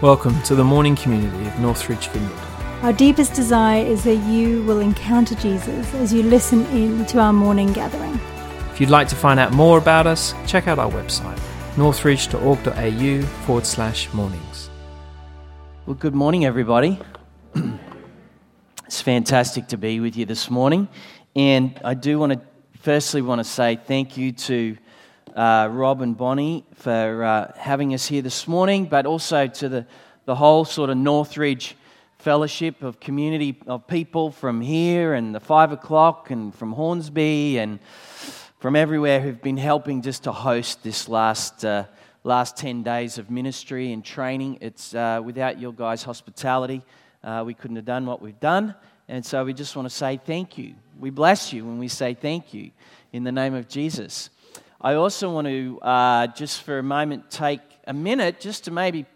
Welcome to the morning community of Northridge Vineyard. Our deepest desire is that you will encounter Jesus as you listen in to our morning gathering. If you'd like to find out more about us, check out our website, northridge.org.au forward slash mornings. Well, good morning, everybody. it's fantastic to be with you this morning. And I do want to, firstly, want to say thank you to uh, Rob and Bonnie for uh, having us here this morning, but also to the, the whole sort of Northridge fellowship of community of people from here and the five o'clock and from Hornsby and from everywhere who've been helping just to host this last, uh, last 10 days of ministry and training. It's uh, without your guys' hospitality, uh, we couldn't have done what we've done. And so we just want to say thank you. We bless you when we say thank you in the name of Jesus. I also want to uh, just for a moment take a minute just to maybe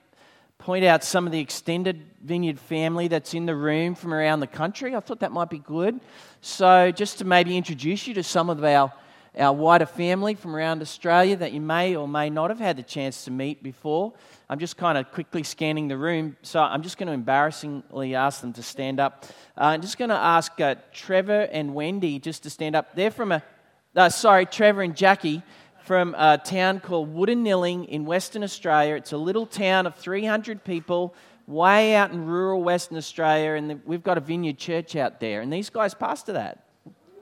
point out some of the extended vineyard family that's in the room from around the country. I thought that might be good. So, just to maybe introduce you to some of our, our wider family from around Australia that you may or may not have had the chance to meet before. I'm just kind of quickly scanning the room, so I'm just going to embarrassingly ask them to stand up. Uh, I'm just going to ask uh, Trevor and Wendy just to stand up. They're from a uh, sorry, Trevor and Jackie from a town called Woodanilling in Western Australia. It's a little town of 300 people, way out in rural Western Australia, and we've got a vineyard church out there. And these guys pastor that.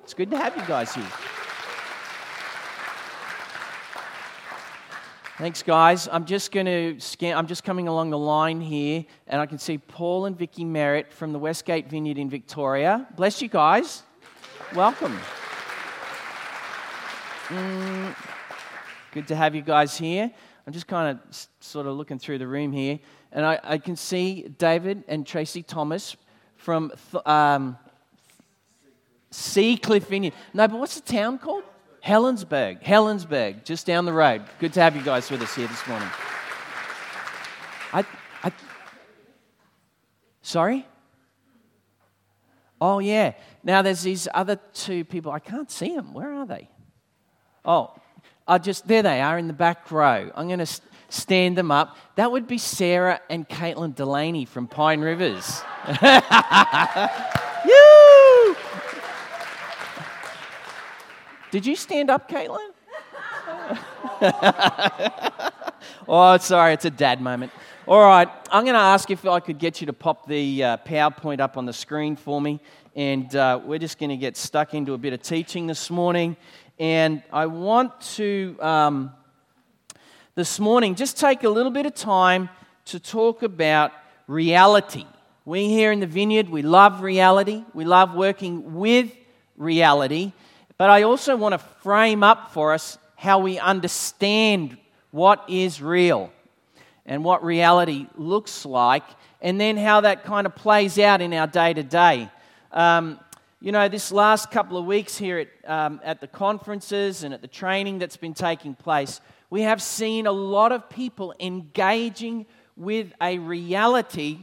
It's good to have you guys here. Thanks, guys. I'm just going to scan. I'm just coming along the line here, and I can see Paul and Vicky Merritt from the Westgate Vineyard in Victoria. Bless you guys. Welcome. Mm, good to have you guys here. I'm just kind of sort of looking through the room here, and I, I can see David and Tracy Thomas from th- um, Seacliff Vineyard. No, but what's the town called? Helensburgh. Helensburgh, just down the road. Good to have you guys with us here this morning. I, I, sorry? Oh, yeah. Now there's these other two people. I can't see them. Where are they? Oh, I just there they are in the back row. I'm going to stand them up. That would be Sarah and Caitlin Delaney from Pine Rivers. Did you stand up, Caitlin? oh, sorry, it's a dad moment. All right, I'm going to ask if I could get you to pop the uh, PowerPoint up on the screen for me. And uh, we're just going to get stuck into a bit of teaching this morning. And I want to, um, this morning, just take a little bit of time to talk about reality. We here in the vineyard, we love reality, we love working with reality. But I also want to frame up for us how we understand what is real and what reality looks like, and then how that kind of plays out in our day to day. You know, this last couple of weeks here at, um, at the conferences and at the training that's been taking place, we have seen a lot of people engaging with a reality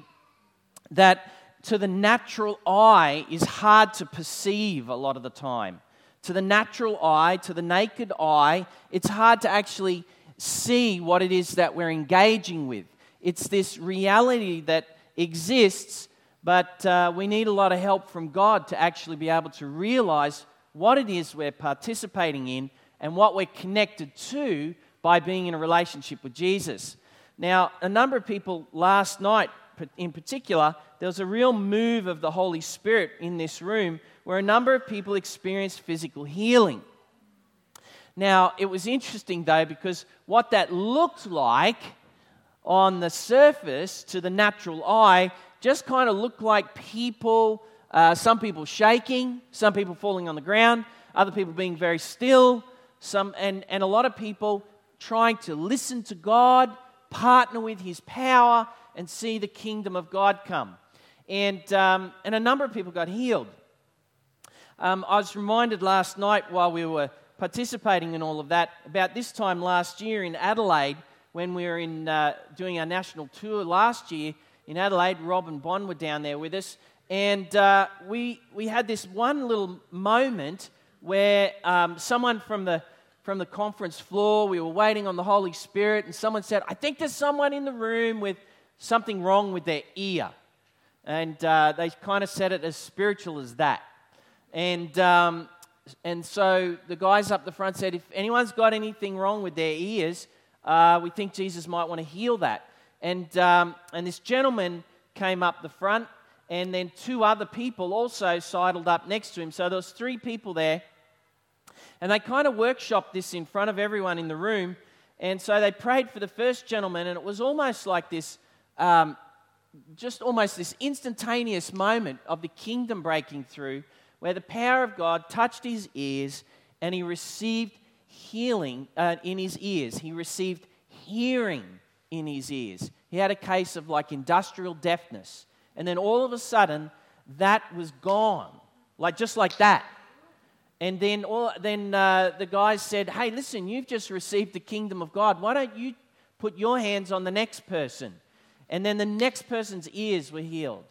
that to the natural eye is hard to perceive a lot of the time. To the natural eye, to the naked eye, it's hard to actually see what it is that we're engaging with. It's this reality that exists but uh, we need a lot of help from God to actually be able to realize what it is we're participating in and what we're connected to by being in a relationship with Jesus. Now, a number of people last night, in particular, there was a real move of the Holy Spirit in this room where a number of people experienced physical healing. Now, it was interesting though, because what that looked like on the surface to the natural eye just kind of looked like people, uh, some people shaking, some people falling on the ground, other people being very still, some, and, and a lot of people trying to listen to God, partner with His power, and see the kingdom of God come. And, um, and a number of people got healed. Um, I was reminded last night while we were participating in all of that about this time last year in Adelaide when we were in, uh, doing our national tour last year in Adelaide. Rob and Bond were down there with us. And uh, we, we had this one little moment where um, someone from the, from the conference floor, we were waiting on the Holy Spirit, and someone said, I think there's someone in the room with something wrong with their ear. And uh, they kind of said it as spiritual as that. And, um, and so the guys up the front said, if anyone's got anything wrong with their ears, uh, we think Jesus might want to heal that. And, um, and this gentleman came up the front, and then two other people also sidled up next to him. So there was three people there. And they kind of workshopped this in front of everyone in the room. And so they prayed for the first gentleman, and it was almost like this um, just almost this instantaneous moment of the kingdom breaking through where the power of God touched his ears and he received healing uh, in his ears. He received hearing in his ears. He had a case of like industrial deafness. And then all of a sudden, that was gone, like just like that. And then, all, then uh, the guys said, Hey, listen, you've just received the kingdom of God. Why don't you put your hands on the next person? And then the next person's ears were healed.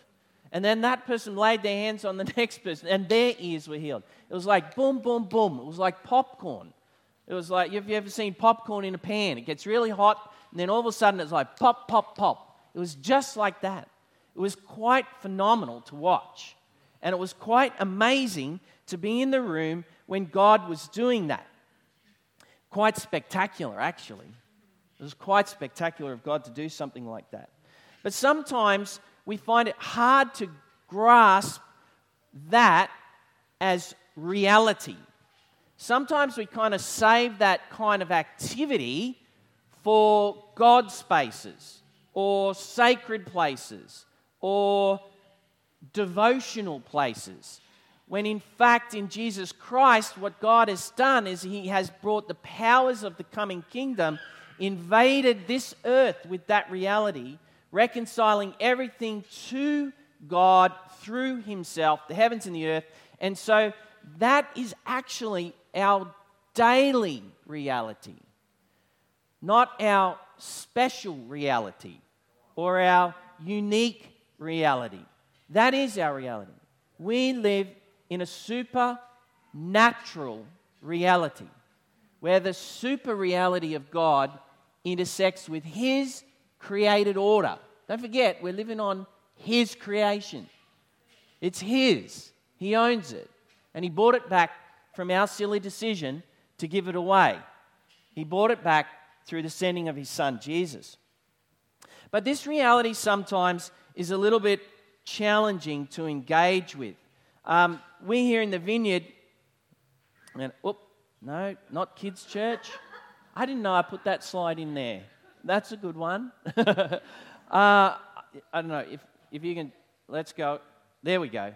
And then that person laid their hands on the next person, and their ears were healed. It was like boom, boom, boom. It was like popcorn. It was like, have you ever seen popcorn in a pan? It gets really hot, and then all of a sudden it's like pop, pop, pop. It was just like that. It was quite phenomenal to watch. And it was quite amazing to be in the room when God was doing that. Quite spectacular, actually. It was quite spectacular of God to do something like that. But sometimes we find it hard to grasp that as reality. Sometimes we kind of save that kind of activity for God spaces or sacred places or devotional places. When in fact, in Jesus Christ, what God has done is He has brought the powers of the coming kingdom, invaded this earth with that reality, reconciling everything to God through Himself, the heavens and the earth. And so that is actually our daily reality, not our special reality or our unique reality. That is our reality. We live in a supernatural reality where the super reality of God intersects with His created order. Don't forget, we're living on His creation. It's His, He owns it. And He bought it back from our silly decision to give it away. He bought it back through the sending of His Son, Jesus. But this reality sometimes is a little bit challenging to engage with. Um, we here in the vineyard, and, whoop, no, not kids' church. I didn't know I put that slide in there. That's a good one. uh, I don't know if, if you can, let's go. There we go.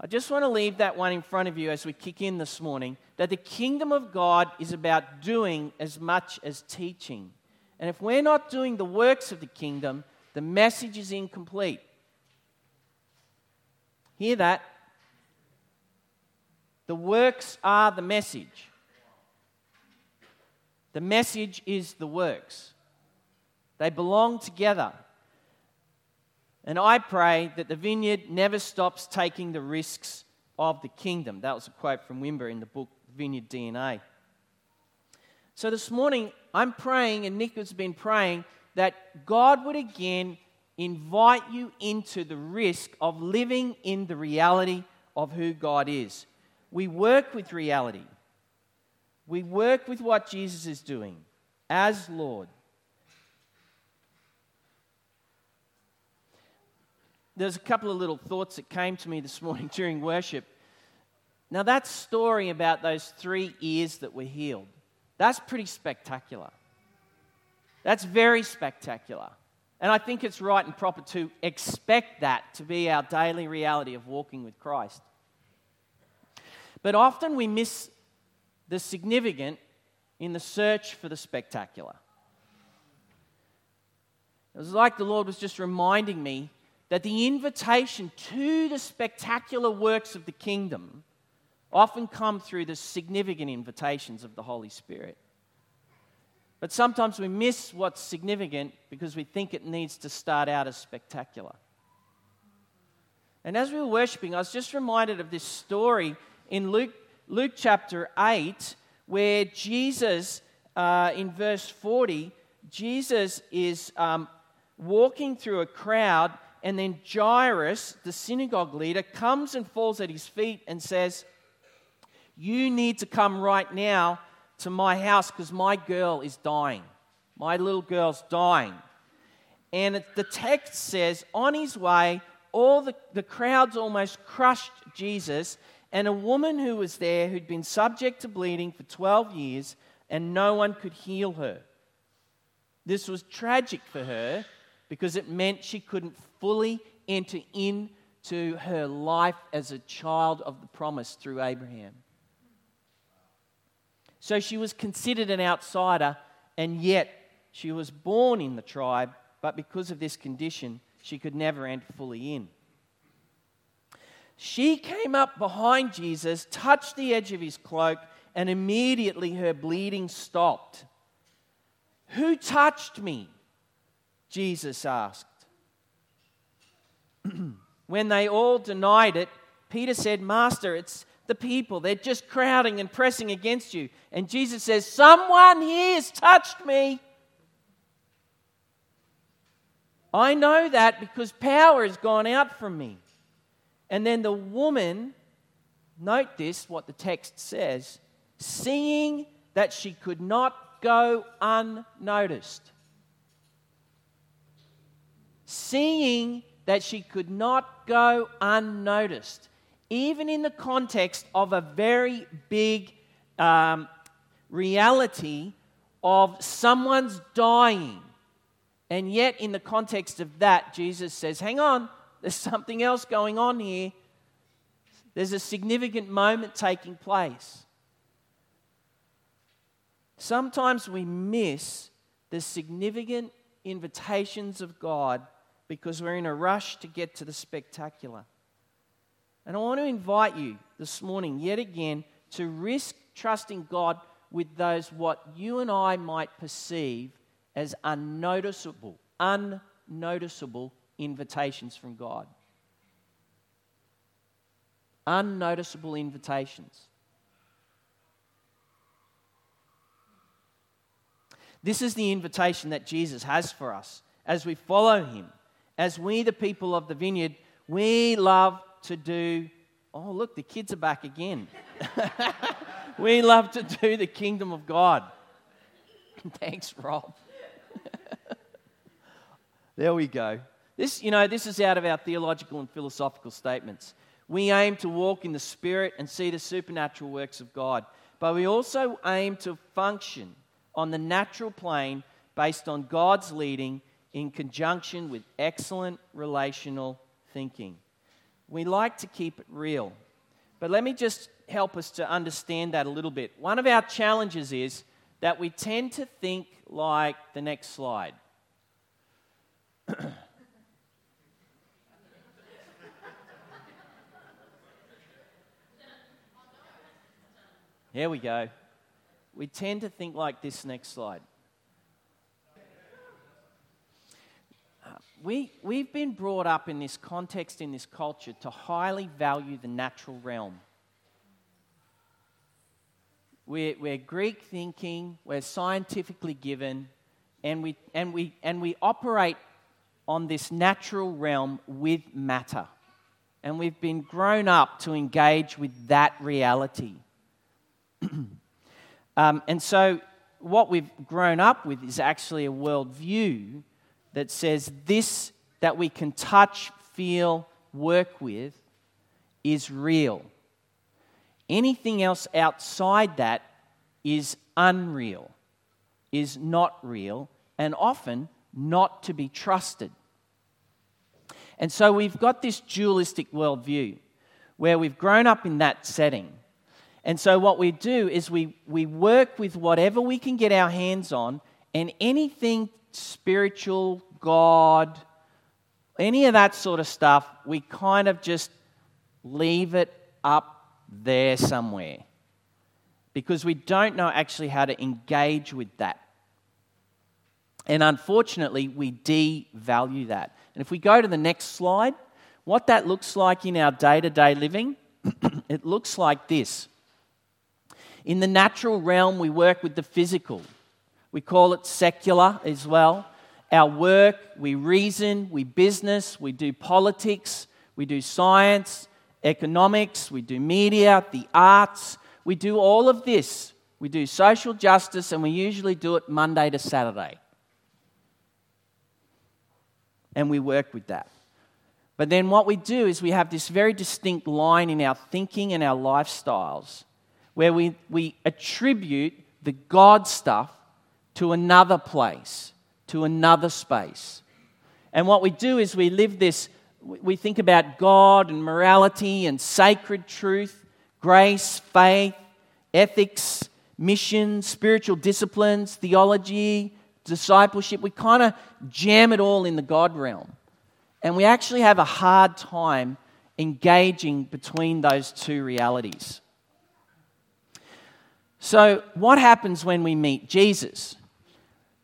I just want to leave that one in front of you as we kick in this morning that the kingdom of God is about doing as much as teaching. And if we're not doing the works of the kingdom, the message is incomplete. Hear that? The works are the message. The message is the works. They belong together. And I pray that the vineyard never stops taking the risks of the kingdom. That was a quote from Wimber in the book Vineyard DNA. So this morning, I'm praying, and Nick has been praying, that God would again invite you into the risk of living in the reality of who God is. We work with reality. We work with what Jesus is doing as Lord. There's a couple of little thoughts that came to me this morning during worship. Now, that story about those three ears that were healed, that's pretty spectacular. That's very spectacular. And I think it's right and proper to expect that to be our daily reality of walking with Christ. But often we miss the significant in the search for the spectacular. It was like the Lord was just reminding me that the invitation to the spectacular works of the kingdom often come through the significant invitations of the Holy Spirit. But sometimes we miss what's significant because we think it needs to start out as spectacular. And as we were worshiping, I was just reminded of this story in Luke Luke chapter 8, where Jesus, uh, in verse 40, Jesus is um, walking through a crowd, and then Jairus, the synagogue leader, comes and falls at his feet and says, You need to come right now to my house because my girl is dying. My little girl's dying. And the text says, On his way, all the, the crowds almost crushed Jesus, and a woman who was there who'd been subject to bleeding for 12 years, and no one could heal her. This was tragic for her because it meant she couldn't fully enter into her life as a child of the promise through Abraham. So she was considered an outsider, and yet she was born in the tribe, but because of this condition, she could never enter fully in. She came up behind Jesus, touched the edge of his cloak, and immediately her bleeding stopped. Who touched me? Jesus asked. when they all denied it, Peter said, Master, it's the people. They're just crowding and pressing against you. And Jesus says, Someone here has touched me. I know that because power has gone out from me. And then the woman, note this, what the text says, seeing that she could not go unnoticed. Seeing that she could not go unnoticed, even in the context of a very big um, reality of someone's dying. And yet, in the context of that, Jesus says, Hang on, there's something else going on here. There's a significant moment taking place. Sometimes we miss the significant invitations of God because we're in a rush to get to the spectacular. And I want to invite you this morning, yet again, to risk trusting God with those what you and I might perceive as unnoticeable, unnoticeable invitations from God. Unnoticeable invitations. This is the invitation that Jesus has for us as we follow him. As we, the people of the vineyard, we love to do. Oh, look, the kids are back again. we love to do the kingdom of God. Thanks, Rob. there we go. This, you know, this is out of our theological and philosophical statements. We aim to walk in the Spirit and see the supernatural works of God, but we also aim to function on the natural plane based on God's leading in conjunction with excellent relational thinking. We like to keep it real. But let me just help us to understand that a little bit. One of our challenges is that we tend to think like the next slide. Here we go we tend to think like this next slide. We, we've been brought up in this context, in this culture, to highly value the natural realm. We're, we're Greek thinking, we're scientifically given, and we, and, we, and we operate on this natural realm with matter. And we've been grown up to engage with that reality. Um, and so, what we've grown up with is actually a worldview that says this that we can touch, feel, work with is real. Anything else outside that is unreal, is not real, and often not to be trusted. And so we've got this dualistic worldview where we've grown up in that setting and so, what we do is we, we work with whatever we can get our hands on, and anything spiritual, God, any of that sort of stuff, we kind of just leave it up there somewhere because we don't know actually how to engage with that. And unfortunately, we devalue that. And if we go to the next slide, what that looks like in our day to day living, it looks like this. In the natural realm, we work with the physical. We call it secular as well. Our work, we reason, we business, we do politics, we do science, economics, we do media, the arts. We do all of this. We do social justice, and we usually do it Monday to Saturday. And we work with that. But then what we do is we have this very distinct line in our thinking and our lifestyles where we, we attribute the God stuff to another place, to another space. And what we do is we live this, we think about God and morality and sacred truth, grace, faith, ethics, mission, spiritual disciplines, theology, discipleship. We kind of jam it all in the God realm. And we actually have a hard time engaging between those two realities. So, what happens when we meet Jesus?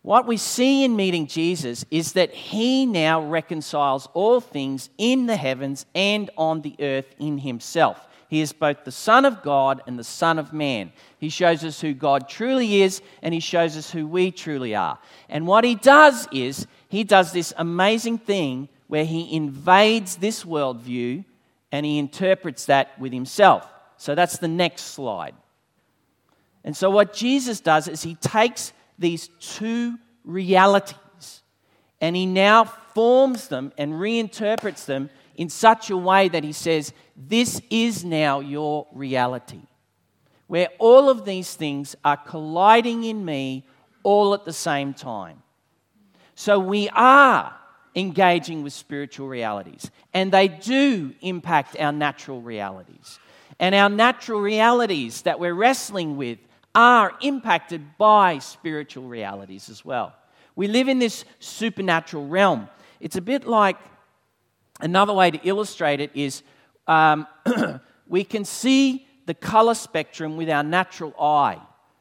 What we see in meeting Jesus is that he now reconciles all things in the heavens and on the earth in himself. He is both the Son of God and the Son of Man. He shows us who God truly is and he shows us who we truly are. And what he does is he does this amazing thing where he invades this worldview and he interprets that with himself. So that's the next slide. And so, what Jesus does is he takes these two realities and he now forms them and reinterprets them in such a way that he says, This is now your reality. Where all of these things are colliding in me all at the same time. So we are engaging with spiritual realities, and they do impact our natural realities. And our natural realities that we're wrestling with are impacted by spiritual realities as well. We live in this supernatural realm. It's a bit like another way to illustrate it is um, we can see the color spectrum with our natural eye.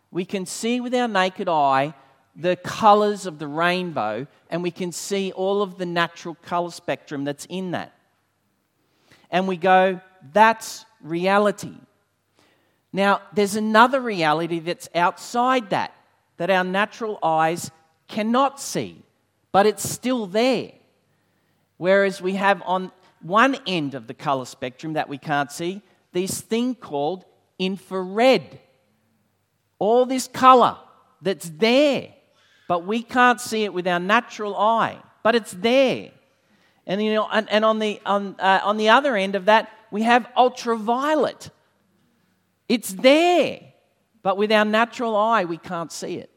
We can see with our naked eye the colors of the rainbow, and we can see all of the natural color spectrum that's in that. And we go, that's reality. Now, there's another reality that's outside that, that our natural eyes cannot see, but it's still there. Whereas we have on one end of the color spectrum that we can't see, this thing called infrared. All this color that's there, but we can't see it with our natural eye, but it's there. And, you know, and, and on, the, on, uh, on the other end of that, we have ultraviolet it's there, but with our natural eye, we can't see it.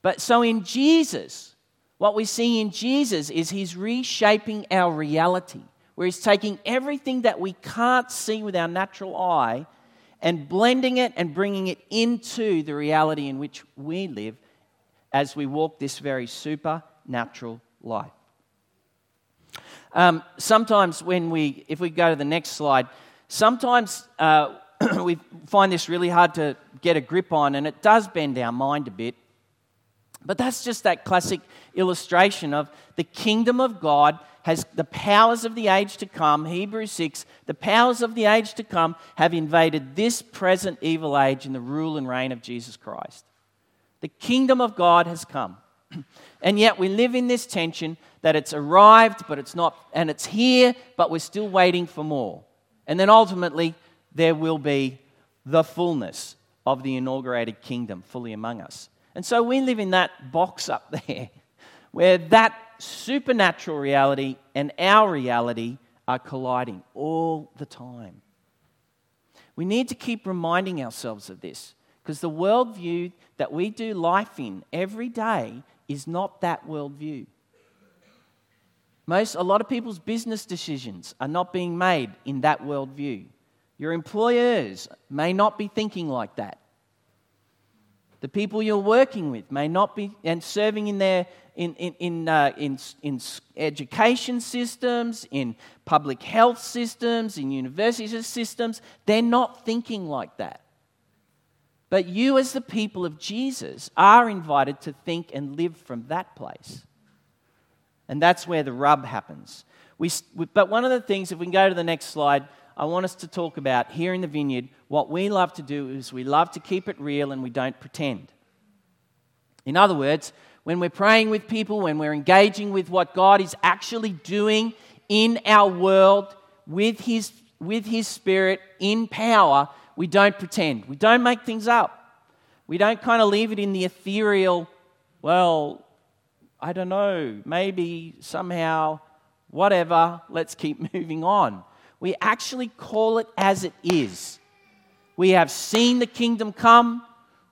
But so in Jesus, what we see in Jesus is he's reshaping our reality, where he's taking everything that we can't see with our natural eye and blending it and bringing it into the reality in which we live as we walk this very supernatural life. Um, sometimes, when we, if we go to the next slide, sometimes uh, we find this really hard to get a grip on, and it does bend our mind a bit. But that's just that classic illustration of the kingdom of God has the powers of the age to come. Hebrews 6 the powers of the age to come have invaded this present evil age in the rule and reign of Jesus Christ. The kingdom of God has come. And yet we live in this tension that it's arrived, but it's not, and it's here, but we're still waiting for more. And then ultimately, there will be the fullness of the inaugurated kingdom fully among us. And so we live in that box up there where that supernatural reality and our reality are colliding all the time. We need to keep reminding ourselves of this because the worldview that we do life in every day is not that worldview. Most, a lot of people's business decisions are not being made in that worldview. Your employers may not be thinking like that. The people you're working with may not be, and serving in their in, in, in, uh, in, in education systems, in public health systems, in university systems, they're not thinking like that. But you, as the people of Jesus, are invited to think and live from that place. And that's where the rub happens. We, but one of the things, if we can go to the next slide, I want us to talk about here in the vineyard what we love to do is we love to keep it real and we don't pretend. In other words, when we're praying with people, when we're engaging with what God is actually doing in our world with His, with his Spirit in power, we don't pretend. We don't make things up. We don't kind of leave it in the ethereal, well, I don't know, maybe, somehow, whatever, let's keep moving on. We actually call it as it is. We have seen the kingdom come,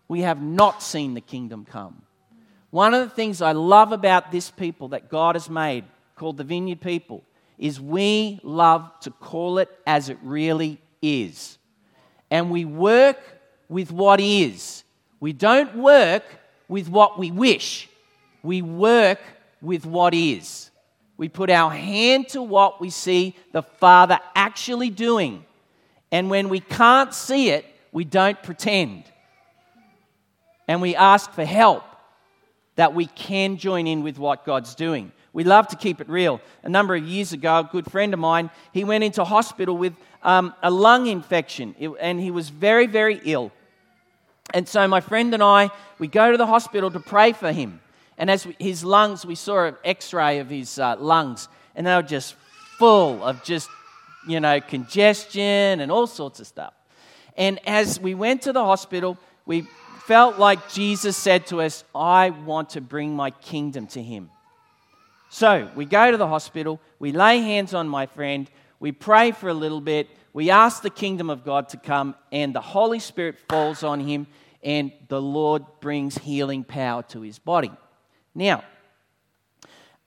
we have not seen the kingdom come. One of the things I love about this people that God has made, called the Vineyard people, is we love to call it as it really is. And we work with what is. We don't work with what we wish, we work with what is. We put our hand to what we see the Father actually doing. And when we can't see it, we don't pretend. And we ask for help that we can join in with what God's doing. We love to keep it real. A number of years ago, a good friend of mine, he went into hospital with um, a lung infection, and he was very, very ill. And so my friend and I, we go to the hospital to pray for him. And as we, his lungs, we saw an X-ray of his uh, lungs, and they were just full of just, you know, congestion and all sorts of stuff. And as we went to the hospital, we felt like Jesus said to us, I want to bring my kingdom to him. So we go to the hospital, we lay hands on my friend, we pray for a little bit, we ask the kingdom of God to come, and the Holy Spirit falls on him, and the Lord brings healing power to his body. Now,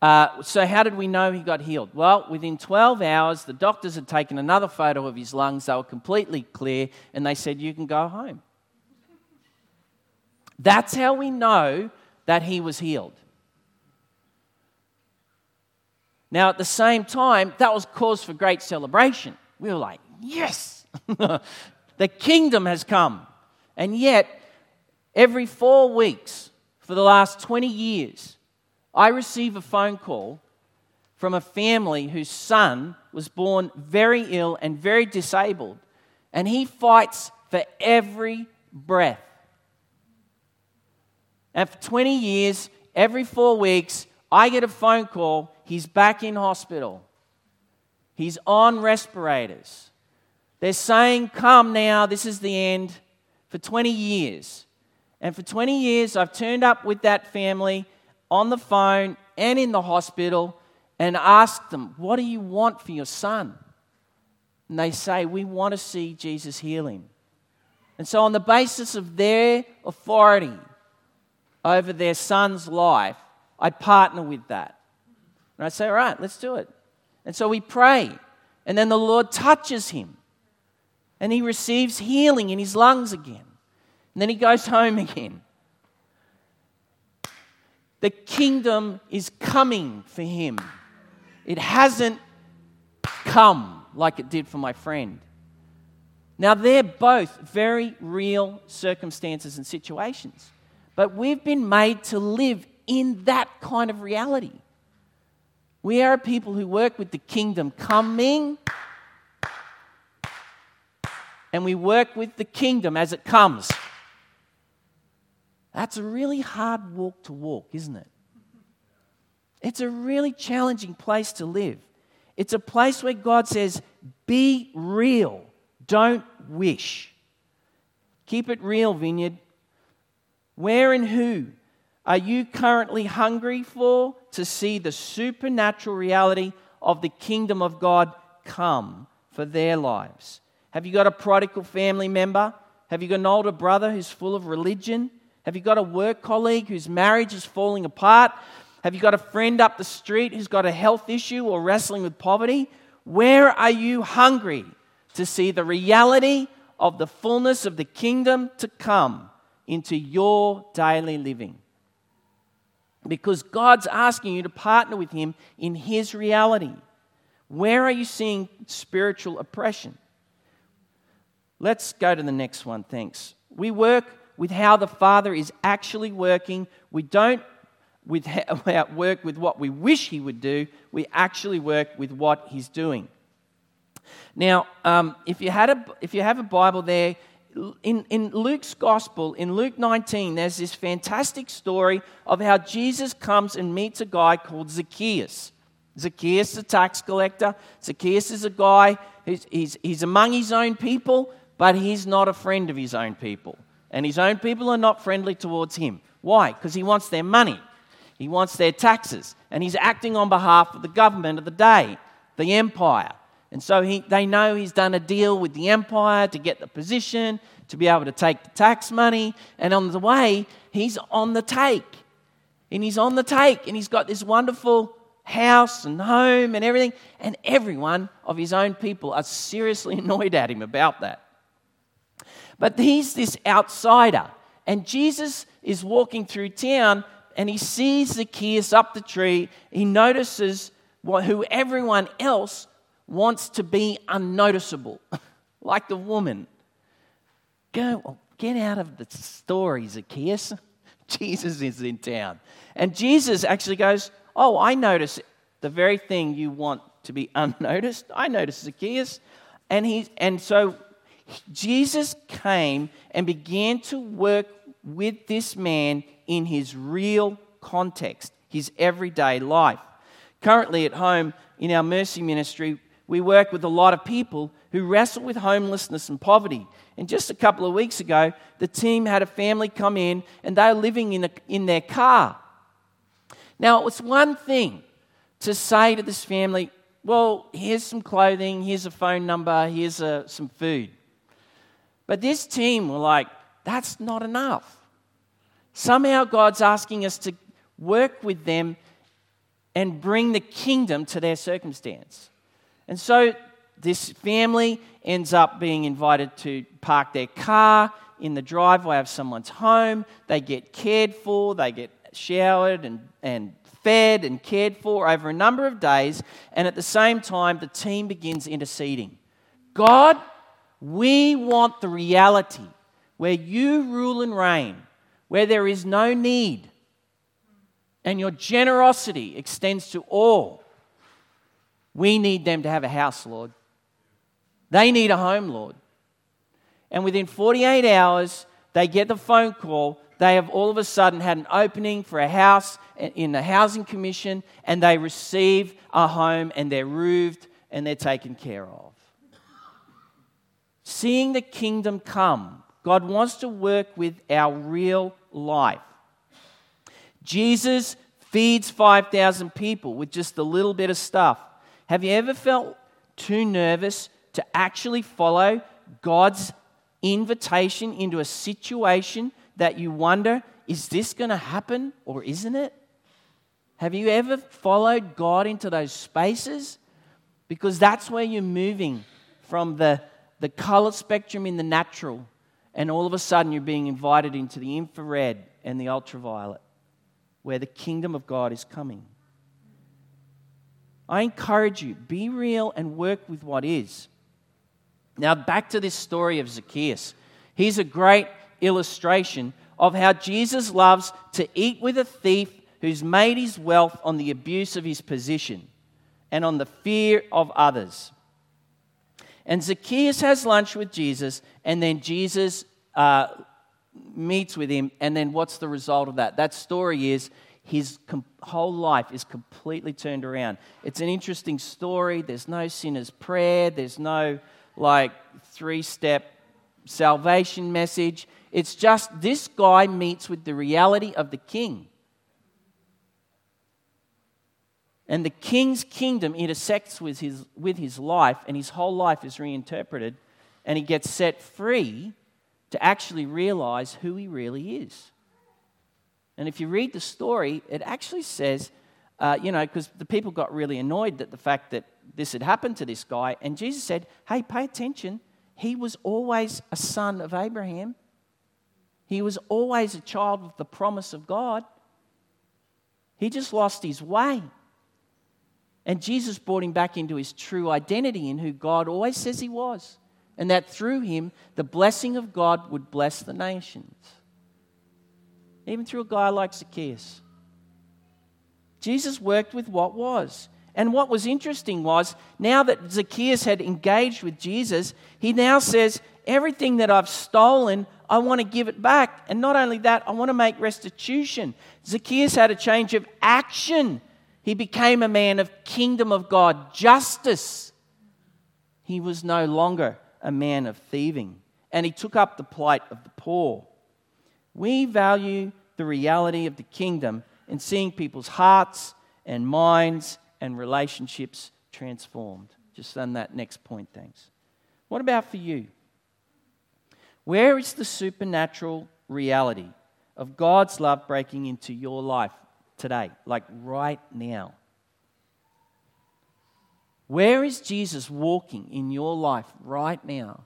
uh, so how did we know he got healed? Well, within 12 hours, the doctors had taken another photo of his lungs. They were completely clear, and they said, You can go home. That's how we know that he was healed. Now, at the same time, that was cause for great celebration. We were like, yes, the kingdom has come. And yet, every four weeks for the last 20 years, I receive a phone call from a family whose son was born very ill and very disabled, and he fights for every breath. And for 20 years, every four weeks, I get a phone call He's back in hospital. He's on respirators. They're saying, Come now, this is the end, for 20 years. And for 20 years, I've turned up with that family on the phone and in the hospital and asked them, What do you want for your son? And they say, We want to see Jesus heal him. And so, on the basis of their authority over their son's life, I partner with that. And I say, All right, let's do it. And so we pray. And then the Lord touches him. And he receives healing in his lungs again. And then he goes home again. The kingdom is coming for him. It hasn't come like it did for my friend. Now, they're both very real circumstances and situations, but we've been made to live in that kind of reality. We are people who work with the kingdom coming, and we work with the kingdom as it comes. That's a really hard walk to walk, isn't it? It's a really challenging place to live. It's a place where God says, Be real, don't wish. Keep it real, vineyard. Where and who are you currently hungry for to see the supernatural reality of the kingdom of God come for their lives? Have you got a prodigal family member? Have you got an older brother who's full of religion? Have you got a work colleague whose marriage is falling apart? Have you got a friend up the street who's got a health issue or wrestling with poverty? Where are you hungry to see the reality of the fullness of the kingdom to come into your daily living? because God's asking you to partner with Him in His reality. Where are you seeing spiritual oppression? Let's go to the next one, thanks. We work with how the Father is actually working. We don't with work with what we wish He would do, we actually work with what He's doing. Now, um, if, you had a, if you have a Bible there, in, in Luke's gospel, in Luke 19, there's this fantastic story of how Jesus comes and meets a guy called Zacchaeus. Zacchaeus, the tax collector. Zacchaeus is a guy who's he's, he's among his own people, but he's not a friend of his own people. And his own people are not friendly towards him. Why? Because he wants their money, he wants their taxes, and he's acting on behalf of the government of the day, the empire. And so he, they know he's done a deal with the empire to get the position, to be able to take the tax money. And on the way, he's on the take. And he's on the take, and he's got this wonderful house and home and everything. And everyone of his own people are seriously annoyed at him about that. But he's this outsider. And Jesus is walking through town and he sees Zacchaeus up the tree. He notices who everyone else wants to be unnoticeable, like the woman. Go, get out of the story, Zacchaeus. Jesus is in town. And Jesus actually goes, Oh, I notice the very thing you want to be unnoticed. I notice Zacchaeus. And, he, and so Jesus came and began to work with this man in his real context, his everyday life. Currently, at home in our mercy ministry, we work with a lot of people who wrestle with homelessness and poverty. And just a couple of weeks ago, the team had a family come in and they were living in, a, in their car. Now, it was one thing to say to this family, well, here's some clothing, here's a phone number, here's a, uh, some food. But this team were like, that's not enough. Somehow God's asking us to work with them and bring the kingdom to their circumstance. And so this family ends up being invited to park their car in the driveway of someone's home. They get cared for, they get showered and, and fed and cared for over a number of days. And at the same time, the team begins interceding. God, we want the reality where you rule and reign, where there is no need, and your generosity extends to all. We need them to have a house, Lord. They need a home, Lord. And within 48 hours, they get the phone call. They have all of a sudden had an opening for a house in the Housing Commission, and they receive a home, and they're roofed and they're taken care of. Seeing the kingdom come, God wants to work with our real life. Jesus feeds 5,000 people with just a little bit of stuff. Have you ever felt too nervous to actually follow God's invitation into a situation that you wonder, is this going to happen or isn't it? Have you ever followed God into those spaces? Because that's where you're moving from the, the color spectrum in the natural, and all of a sudden you're being invited into the infrared and the ultraviolet, where the kingdom of God is coming. I encourage you, be real and work with what is. Now, back to this story of Zacchaeus. He's a great illustration of how Jesus loves to eat with a thief who's made his wealth on the abuse of his position and on the fear of others. And Zacchaeus has lunch with Jesus, and then Jesus uh, meets with him. And then what's the result of that? That story is his com- whole life is completely turned around. It's an interesting story. There's no sinner's prayer, there's no like three step salvation message. It's just this guy meets with the reality of the king. And the king's kingdom intersects with his, with his life, and his whole life is reinterpreted, and he gets set free to actually realize who he really is. And if you read the story, it actually says, uh, you know, because the people got really annoyed at the fact that this had happened to this guy. And Jesus said, Hey, pay attention. He was always a son of Abraham, he was always a child of the promise of God. He just lost his way. And Jesus brought him back into his true identity in who God always says he was. And that through him, the blessing of God would bless the nations. Even through a guy like Zacchaeus. Jesus worked with what was. And what was interesting was now that Zacchaeus had engaged with Jesus, he now says, everything that I've stolen, I want to give it back. And not only that, I want to make restitution. Zacchaeus had a change of action. He became a man of kingdom of God justice. He was no longer a man of thieving. And he took up the plight of the poor. We value the reality of the kingdom in seeing people's hearts and minds and relationships transformed. Just on that next point, thanks. What about for you? Where is the supernatural reality of God's love breaking into your life today, like right now? Where is Jesus walking in your life right now?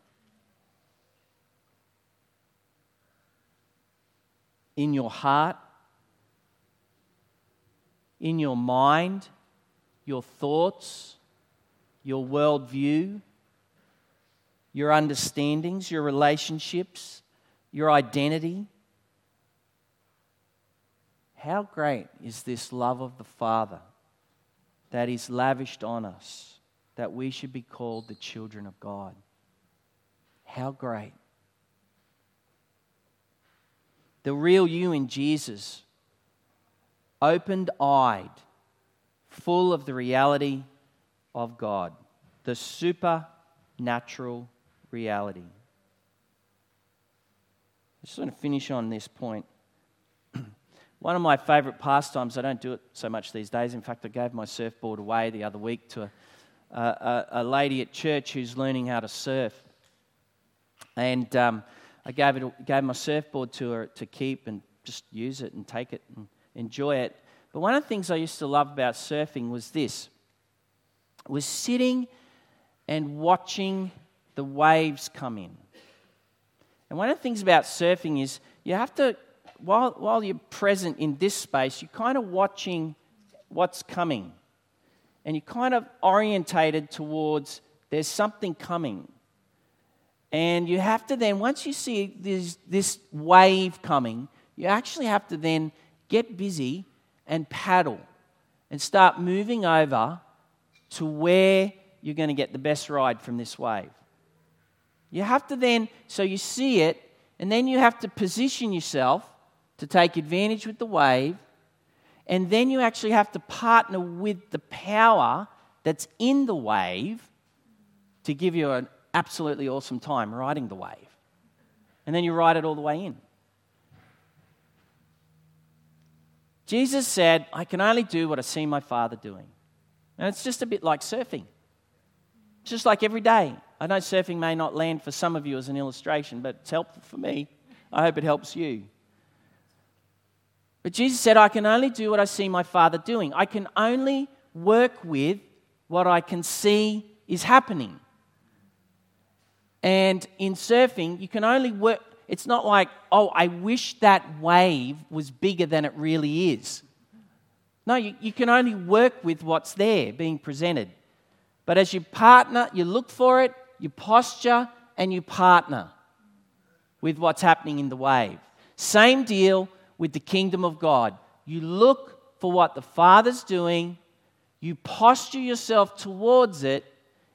In your heart, in your mind, your thoughts, your worldview, your understandings, your relationships, your identity. How great is this love of the Father that is lavished on us, that we should be called the children of God? How great. The real you in Jesus, opened eyed, full of the reality of God, the supernatural reality. I just want to finish on this point. One of my favourite pastimes, I don't do it so much these days. In fact, I gave my surfboard away the other week to a, a, a lady at church who's learning how to surf. And um, I gave, it, gave my surfboard to her to keep and just use it and take it and enjoy it. But one of the things I used to love about surfing was this was sitting and watching the waves come in. And one of the things about surfing is you have to, while, while you're present in this space, you're kind of watching what's coming. And you're kind of orientated towards there's something coming. And you have to then, once you see this, this wave coming, you actually have to then get busy and paddle and start moving over to where you're going to get the best ride from this wave. You have to then, so you see it, and then you have to position yourself to take advantage with the wave, and then you actually have to partner with the power that's in the wave to give you an absolutely awesome time riding the wave. And then you ride it all the way in. Jesus said, I can only do what I see my Father doing. And it's just a bit like surfing. Just like every day. I know surfing may not land for some of you as an illustration, but it's helpful for me. I hope it helps you. But Jesus said, I can only do what I see my Father doing. I can only work with what I can see is happening. And in surfing, you can only work, it's not like, oh, I wish that wave was bigger than it really is. No, you, you can only work with what's there being presented. But as you partner, you look for it, you posture, and you partner with what's happening in the wave. Same deal with the kingdom of God. You look for what the Father's doing, you posture yourself towards it,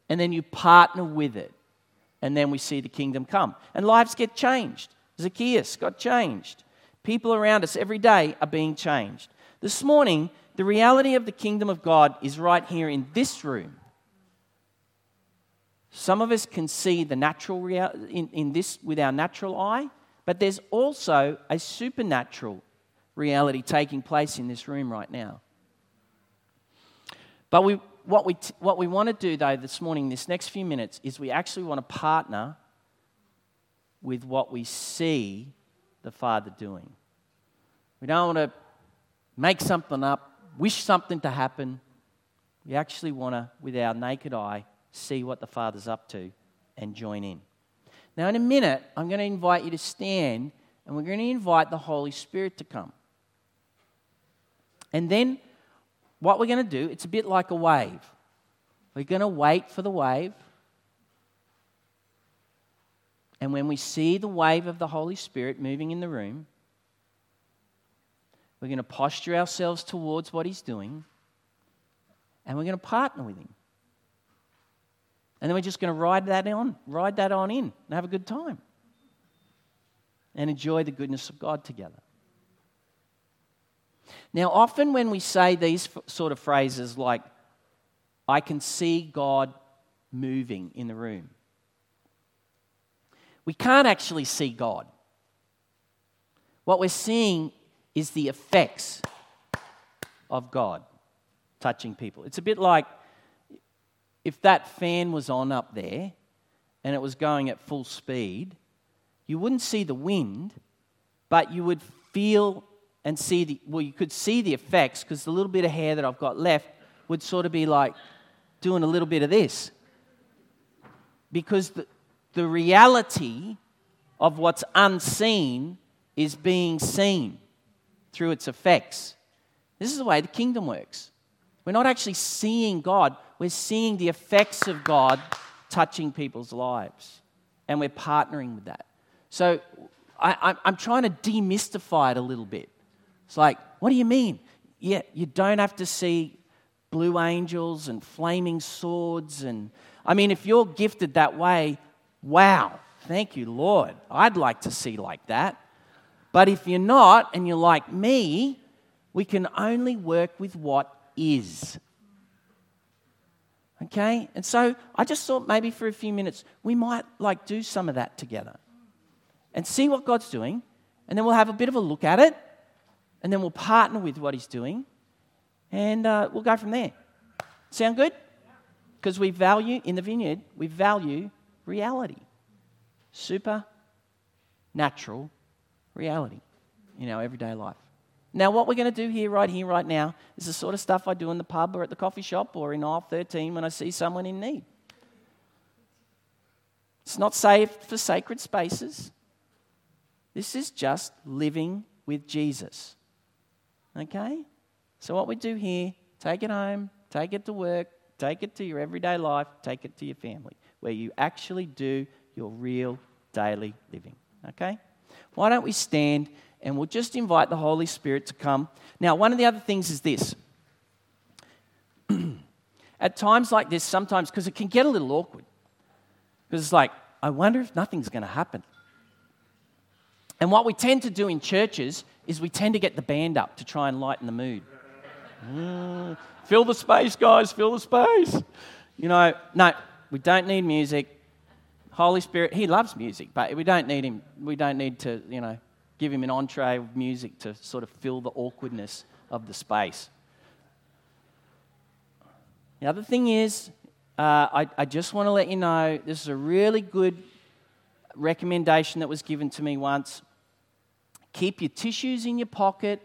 and then you partner with it. And then we see the kingdom come. And lives get changed. Zacchaeus got changed. People around us every day are being changed. This morning, the reality of the kingdom of God is right here in this room. Some of us can see the natural real, in, in this with our natural eye, but there's also a supernatural reality taking place in this room right now. But we, what, we, what we want to do, though, this morning, this next few minutes, is we actually want to partner with what we see the Father doing. We don't want to make something up, wish something to happen. We actually want to, with our naked eye, see what the Father's up to and join in. Now, in a minute, I'm going to invite you to stand and we're going to invite the Holy Spirit to come. And then, what we're going to do, it's a bit like a wave. We're going to wait for the wave. And when we see the wave of the Holy Spirit moving in the room, we're going to posture ourselves towards what He's doing and we're going to partner with Him. And then we're just going to ride that on, ride that on in and have a good time and enjoy the goodness of God together. Now, often when we say these sort of phrases like, I can see God moving in the room, we can't actually see God. What we're seeing is the effects of God touching people. It's a bit like if that fan was on up there and it was going at full speed, you wouldn't see the wind, but you would feel and see the, well, you could see the effects because the little bit of hair that I've got left would sort of be like doing a little bit of this. Because the, the reality of what's unseen is being seen through its effects. This is the way the kingdom works. We're not actually seeing God, we're seeing the effects of God touching people's lives. And we're partnering with that. So I, am trying to demystify it a little bit. It's like, what do you mean? Yeah, you don't have to see blue angels and flaming swords. And I mean, if you're gifted that way, wow, thank you, Lord. I'd like to see like that. But if you're not and you're like me, we can only work with what is. Okay? And so I just thought maybe for a few minutes we might like do some of that together and see what God's doing. And then we'll have a bit of a look at it. And then we'll partner with what He's doing. And uh, we'll go from there. Sound good? Because we value, in the vineyard, we value reality. Supernatural reality in our everyday life. Now, what we're going to do here, right here, right now, is the sort of stuff I do in the pub or at the coffee shop or in aisle 13 when I see someone in need. It's not saved for sacred spaces. This is just living with Jesus. Okay? So, what we do here, take it home, take it to work, take it to your everyday life, take it to your family, where you actually do your real daily living. Okay? Why don't we stand and we'll just invite the Holy Spirit to come? Now, one of the other things is this. At times like this, sometimes, because it can get a little awkward, because it's like, I wonder if nothing's going to happen. And what we tend to do in churches is we tend to get the band up to try and lighten the mood. Mm, fill the space, guys, fill the space. You know, no, we don't need music. Holy Spirit, He loves music, but we don't need Him. We don't need to, you know, give Him an entree of music to sort of fill the awkwardness of the space. The other thing is, uh, I, I just want to let you know this is a really good recommendation that was given to me once. Keep your tissues in your pocket,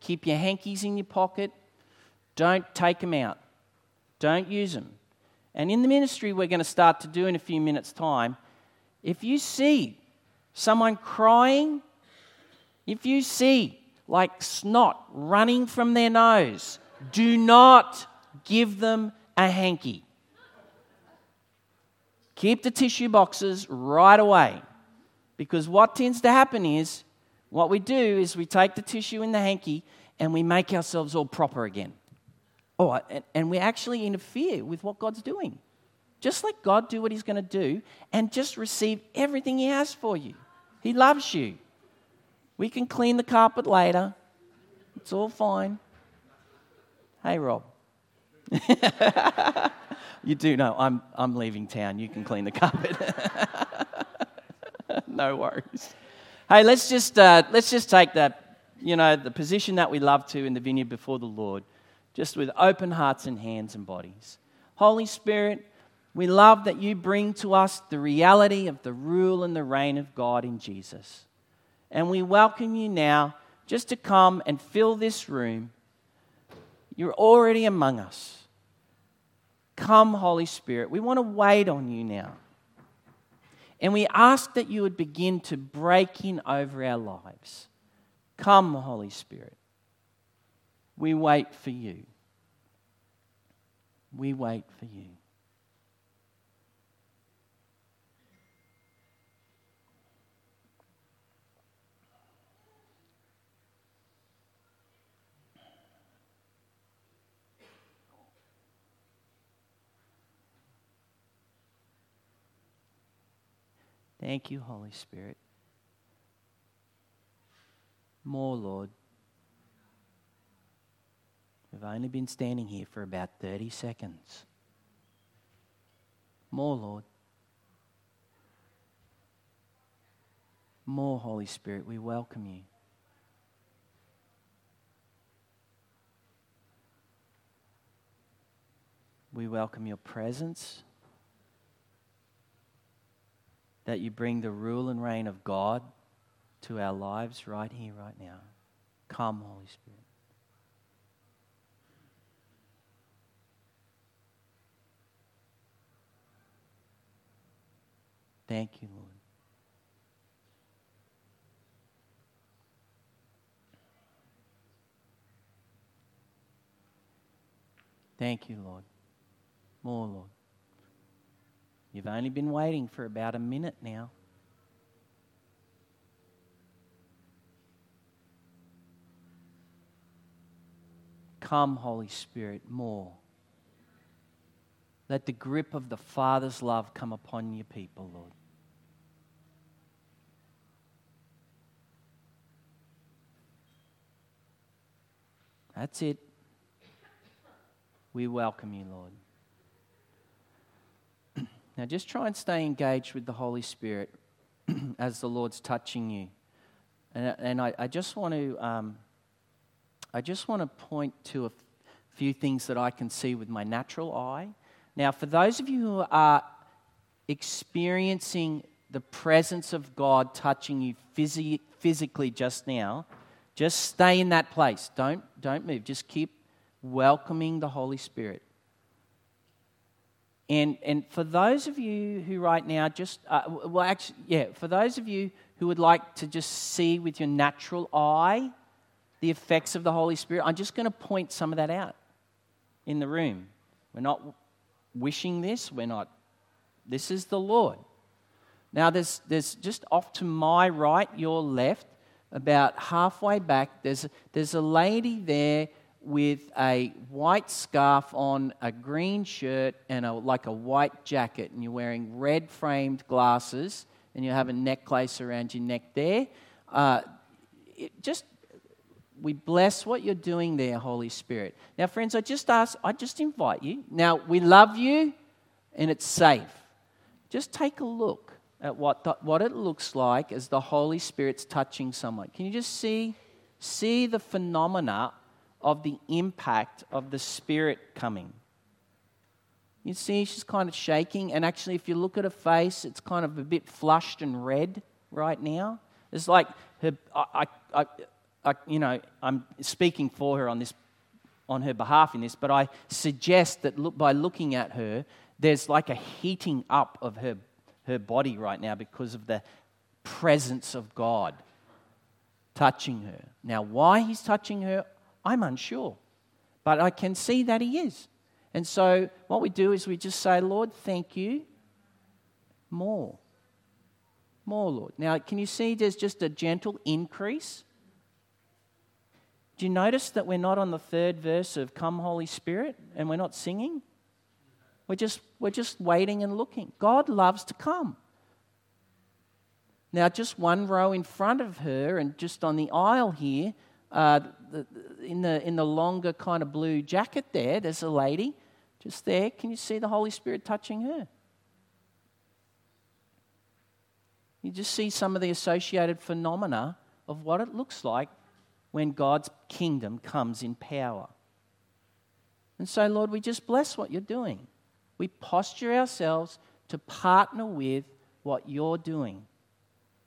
keep your hankies in your pocket. Don't take them out, don't use them. And in the ministry, we're going to start to do in a few minutes' time. If you see someone crying, if you see like snot running from their nose, do not give them a hanky. Keep the tissue boxes right away. Because what tends to happen is, what we do is we take the tissue in the hanky and we make ourselves all proper again. Oh, and, and we actually interfere with what God's doing. Just let God do what He's going to do and just receive everything He has for you. He loves you. We can clean the carpet later, it's all fine. Hey, Rob. you do know I'm, I'm leaving town. You can clean the carpet. no worries. Hey, let's just, uh, let's just take that, you know, the position that we love to in the vineyard before the Lord just with open hearts and hands and bodies. Holy Spirit, we love that you bring to us the reality of the rule and the reign of God in Jesus. And we welcome you now just to come and fill this room. You're already among us. Come, Holy Spirit. We want to wait on you now. And we ask that you would begin to break in over our lives. Come, Holy Spirit. We wait for you. We wait for you. Thank you, Holy Spirit. More, Lord. We've only been standing here for about 30 seconds. More, Lord. More, Holy Spirit, we welcome you. We welcome your presence. That you bring the rule and reign of God to our lives right here, right now. Come, Holy Spirit. Thank you, Lord. Thank you, Lord. More, Lord. You've only been waiting for about a minute now. Come, Holy Spirit, more. Let the grip of the Father's love come upon your people, Lord. That's it. We welcome you, Lord. now, just try and stay engaged with the Holy Spirit as the Lord's touching you. And, and I, I just want to, um, I just want to point to a f- few things that I can see with my natural eye. Now, for those of you who are experiencing the presence of God touching you phys- physically just now, just stay in that place. Don't, don't move. Just keep welcoming the Holy Spirit. And, and for those of you who right now just, uh, well, actually, yeah, for those of you who would like to just see with your natural eye the effects of the Holy Spirit, I'm just going to point some of that out in the room. We're not wishing this, we're not, this is the Lord. Now, there's, there's just off to my right, your left, about halfway back, there's, there's a lady there with a white scarf on, a green shirt, and a, like a white jacket, and you're wearing red framed glasses, and you have a necklace around your neck there. Uh, just we bless what you're doing there, Holy Spirit. Now, friends, I just ask, I just invite you. Now, we love you, and it's safe. Just take a look at what, the, what it looks like as the Holy Spirit's touching someone. Can you just see, see the phenomena of the impact of the Spirit coming. You see, she's kind of shaking, and actually, if you look at her face, it's kind of a bit flushed and red right now. It's like her, I, I, I, you know, I'm speaking for her on this, on her behalf in this, but I suggest that look, by looking at her, there's like a heating up of her, her body right now because of the presence of God touching her. Now, why he's touching her, I'm unsure. But I can see that He is. And so what we do is we just say, Lord, thank you. More. More, Lord. Now, can you see there's just a gentle increase? Do you notice that we're not on the third verse of Come, Holy Spirit, and we're not singing? We're just, we're just waiting and looking. God loves to come. Now, just one row in front of her and just on the aisle here, uh, in, the, in the longer kind of blue jacket there, there's a lady just there. Can you see the Holy Spirit touching her? You just see some of the associated phenomena of what it looks like when God's kingdom comes in power. And so, Lord, we just bless what you're doing. We posture ourselves to partner with what you're doing.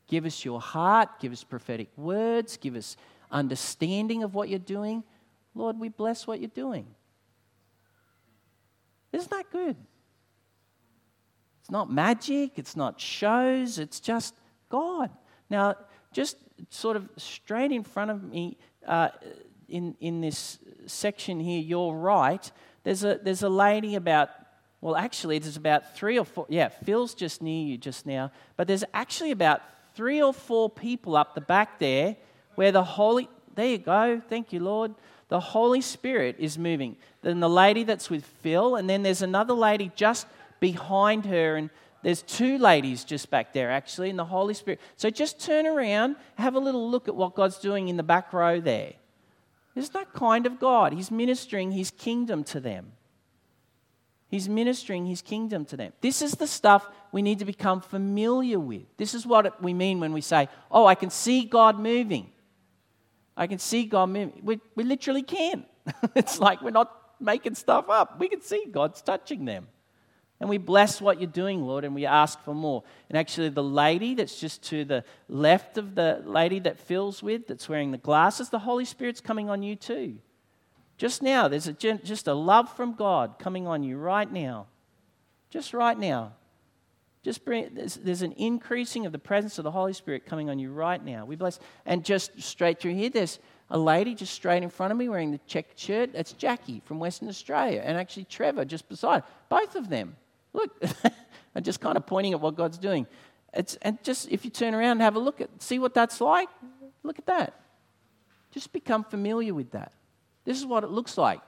Give us your heart, give us prophetic words, give us understanding of what you're doing, Lord, we bless what you're doing. Isn't that good? It's not magic, it's not shows, it's just God. Now, just sort of straight in front of me uh, in, in this section here, you're right, there's a, there's a lady about, well, actually, there's about three or four, yeah, Phil's just near you just now, but there's actually about three or four people up the back there where the Holy, there you go, thank you, Lord. The Holy Spirit is moving. Then the lady that's with Phil, and then there's another lady just behind her, and There's two ladies just back there, actually, in the Holy Spirit. So just turn around, have a little look at what God's doing in the back row there. Isn't that kind of God? He's ministering His kingdom to them. He's ministering His kingdom to them. This is the stuff we need to become familiar with. This is what we mean when we say, Oh, I can see God moving. I can see God moving. We, we literally can. it's like we're not making stuff up. We can see God's touching them. And we bless what you're doing, Lord, and we ask for more. And actually, the lady that's just to the left of the lady that Phil's with, that's wearing the glasses, the Holy Spirit's coming on you too. Just now, there's a, just a love from God coming on you right now. Just right now. Just bring, there's, there's, an increasing of the presence of the Holy Spirit coming on you right now. We bless. And just straight through here, there's a lady just straight in front of me wearing the checked shirt. That's Jackie from Western Australia. And actually, Trevor just beside. Both of them. Look, I'm just kind of pointing at what God's doing. It's, and just if you turn around and have a look at, see what that's like, look at that. Just become familiar with that. This is what it looks like.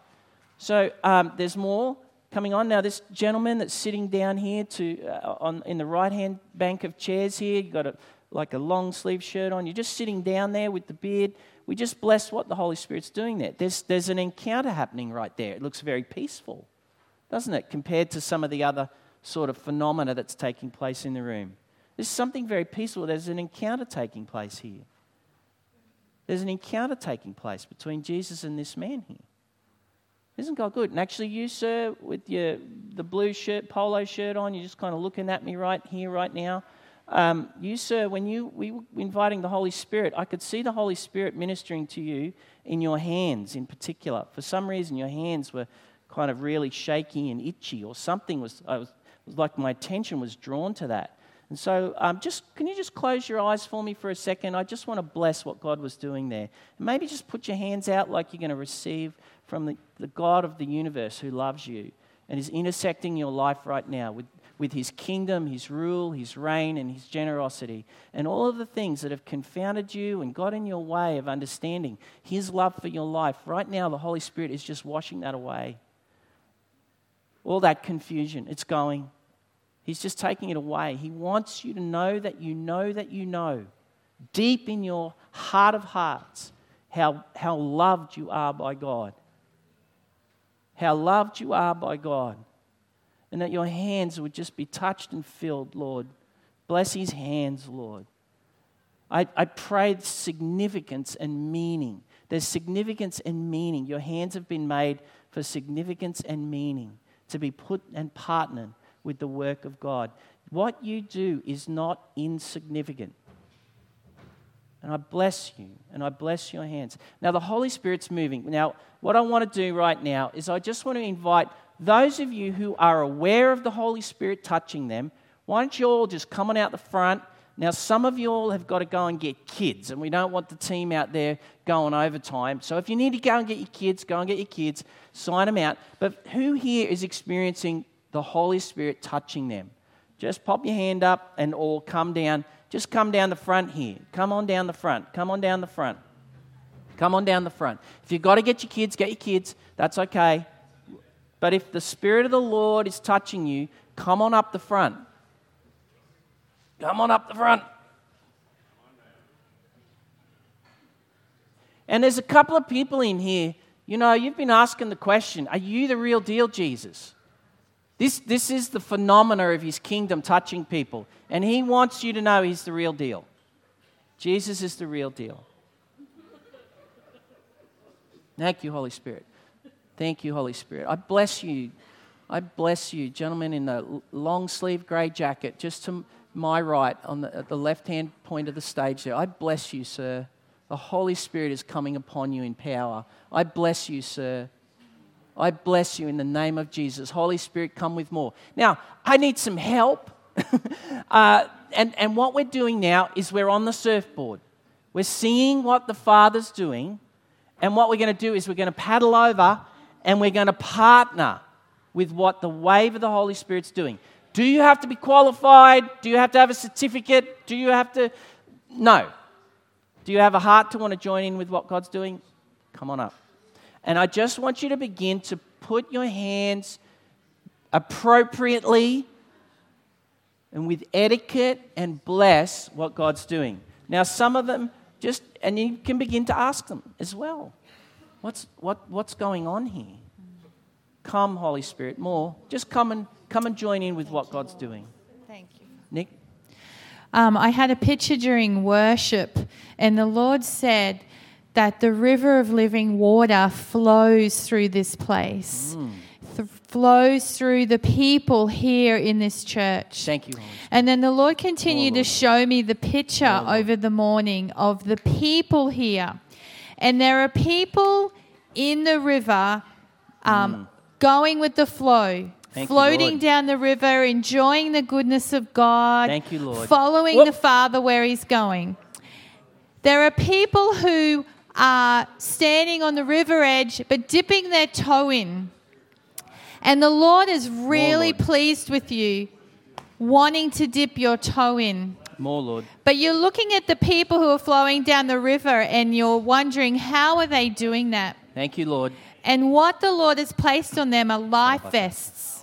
So um, there's more coming on now. This gentleman that's sitting down here to uh, on in the right hand bank of chairs here, you got a like a long sleeve shirt on. You're just sitting down there with the beard. We just bless what the Holy Spirit's doing there. There's there's an encounter happening right there. It looks very peaceful doesn't it, compared to some of the other sort of phenomena that's taking place in the room? There's something very peaceful. There's an encounter taking place here. There's an encounter taking place between Jesus and this man here. Isn't God good? And actually, you, sir, with your the blue shirt, polo shirt on, you're just kind of looking at me right here, right now. Um, you, sir, when you we were inviting the Holy Spirit, I could see the Holy Spirit ministering to you in your hands, in particular. For some reason, your hands were kind of really shaky and itchy, or something was, I was, was like my attention was drawn to that. And so, um, just can you just close your eyes for me for a second? I just want to bless what God was doing there. And maybe just put your hands out like you're going to receive from the, the God of the universe who loves you and is intersecting your life right now with, with his kingdom, his rule, his reign, and his generosity. And all of the things that have confounded you and got in your way of understanding his love for your life. Right now, the Holy Spirit is just washing that away all that confusion. It's going. He's just taking it away. He wants you to know that you know that you know, deep in your heart of hearts, how, how loved you are by God. How loved you are by God. And that your hands would just be touched and filled, Lord. Bless his hands, Lord. I, I pray significance and meaning. There's significance and meaning. Your hands have been made for significance and meaning to be put and partnered with the work of God. What you do is not insignificant. And I bless you, and I bless your hands. Now, the Holy Spirit's moving. Now, what I want to do right now is I just want to invite those of you who are aware of the Holy Spirit touching them, why don't you all just come on out the front? Now, some of you all have got to go and get kids, and we don't want the team out there going overtime. So, if you need to go and get your kids, go and get your kids sign them out. But who here is experiencing the Holy Spirit touching them? Just pop your hand up and all come down. Just come down the front here. Come on down the front. Come on down the front. Come on down the front. If you've got to get your kids, get your kids. That's okay. But if the Spirit of the Lord is touching you, come on up the front. Come on up the front. And there's a couple of people in here you know, you've been asking the question are you the real deal, Jesus? This, this is the phenomena of his kingdom touching people. And he wants you to know he's the real deal. Jesus is the real deal. Thank you, Holy Spirit. Thank you, Holy Spirit. I bless you. I bless you, gentlemen in the long sleeve grey jacket, just to my right on the, the left hand point of the stage there. I bless you, sir. The Holy Spirit is coming upon you in power. I bless you, sir. I bless you in the name of Jesus. Holy Spirit, come with more. Now, I need some help. uh, and, and what we're doing now is we're on the surfboard. We're seeing what the Father's doing. And what we're going to do is we're going to paddle over and we're going to partner with what the wave of the Holy Spirit's doing. Do you have to be qualified? Do you have to have a certificate? Do you have to. No. Do you have a heart to want to join in with what God's doing? Come on up. And I just want you to begin to put your hands appropriately. and with etiquette and bless what God's doing. Now, some of them just, and you can begin to ask them as well what's, what, what's going on here? Come, Holy Spirit, more. Just come and, come and join in with what God's doing. Thank you. Nick? Um, I had a picture during worship, and the Lord said that the river of living water flows through this place, th- flows through the people here in this church. Thank you. And then the Lord continued Lord. to show me the picture Lord. over the morning of the people here. And there are people in the river um, going with the flow, Mm. Thank floating Lord. down the river, enjoying the goodness of God, Thank you, Lord. following Whoop. the Father where He's going. There are people who are standing on the river edge but dipping their toe in. And the Lord is really Lord. pleased with you, wanting to dip your toe in. More, Lord. But you're looking at the people who are flowing down the river and you're wondering, how are they doing that? Thank you, Lord. And what the Lord has placed on them are life vests.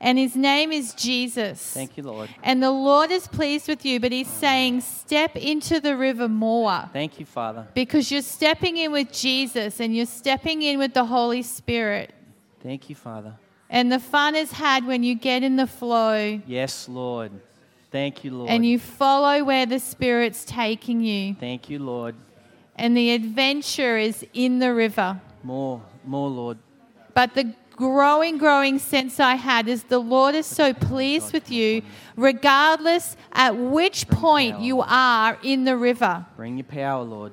And his name is Jesus. Thank you, Lord. And the Lord is pleased with you, but he's saying, step into the river more. Thank you, Father. Because you're stepping in with Jesus and you're stepping in with the Holy Spirit. Thank you, Father. And the fun is had when you get in the flow Yes, Lord. Thank you, Lord. and you follow where the Spirit's taking you. Thank you, Lord. And the adventure is in the river. More, more, Lord. But the growing, growing sense I had is the Lord is so pleased with you, regardless at which point you are in the river. Bring your power, Lord.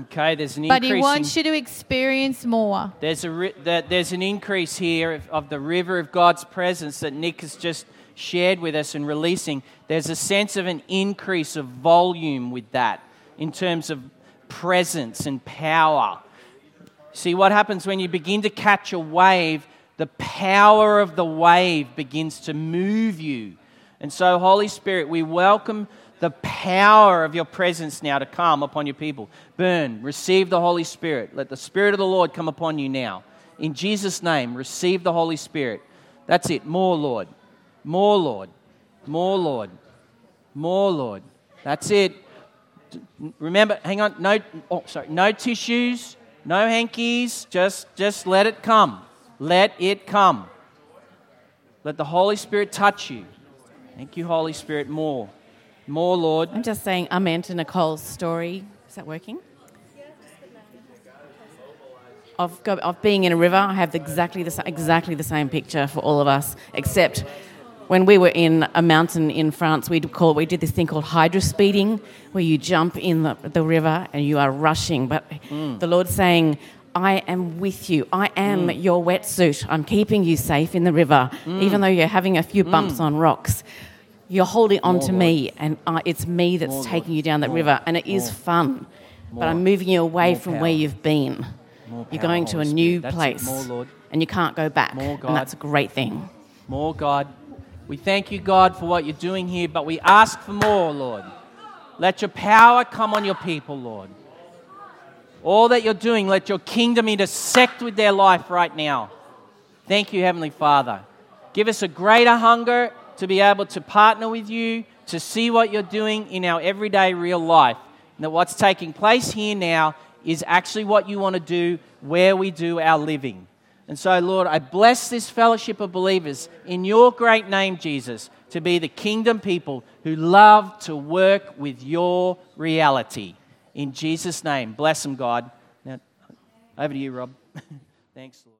Okay, there's an But increase. But he wants in, you to experience more. there's, a, there's an increase here of, of the river of God's presence that Nick has just shared with us and releasing. There's a sense of an increase of volume with that in terms of presence and power. See what happens when you begin to catch a wave, the power of the wave begins to move you. And so, Holy Spirit, we welcome the power of your presence now to come upon your people. Burn, receive the Holy Spirit. Let the Spirit of the Lord come upon you now. In Jesus' name, receive the Holy Spirit. That's it. More, Lord. More, Lord. More, Lord. More, Lord. That's it. Remember, hang on. No, oh, sorry. No tissues, no hankies. Just, just let it come. Let it come. Let the Holy Spirit touch you. Thank you, Holy Spirit. More, more, Lord. I'm just saying amen to Nicole's story. Is that working? Of, of being in a river, I have exactly the, exactly the same picture for all of us, except when we were in a mountain in France, we call we did this thing called hydrospeeding, where you jump in the, the river and you are rushing. But mm. the Lord's saying, I am with you. I am mm. your wetsuit. I'm keeping you safe in the river, mm. even though you're having a few bumps on rocks. You're holding on More, to Lord. me, and it's me that's More, taking Lord. you down that More. river, and it is fun. But I'm moving you away from power. where you've been. You're going to a new Spirit. That's it. place, and you can't go back. More, God. And that's a great thing. More, God. We thank you, God, for what you're doing here, but we ask for more, Lord. Let your power come on your people, Lord. All that you're doing, let your kingdom intersect with their life right now. Thank you, Heavenly Father. Give us a greater hunger to be able to partner with you, to see what you're doing in our everyday real life. And that what's taking place here now is actually what you want to do where we do our living. And so, Lord, I bless this fellowship of believers in your great name, Jesus, to be the kingdom people who love to work with your reality. In Jesus' name, bless them, God. Now, over to you, Rob. Thanks, Lord.